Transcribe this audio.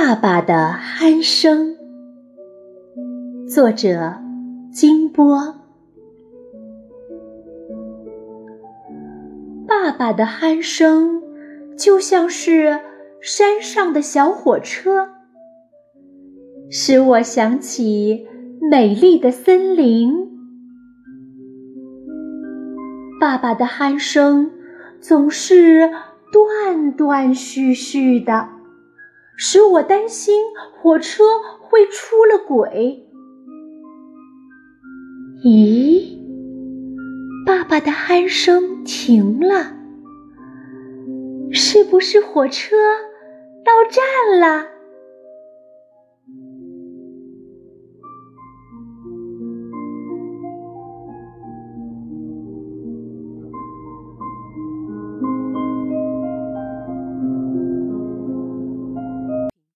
爸爸的鼾声，作者金波。爸爸的鼾声就像是山上的小火车，使我想起美丽的森林。爸爸的鼾声总是断断续续的。使我担心火车会出了轨。咦，爸爸的鼾声停了，是不是火车到站了？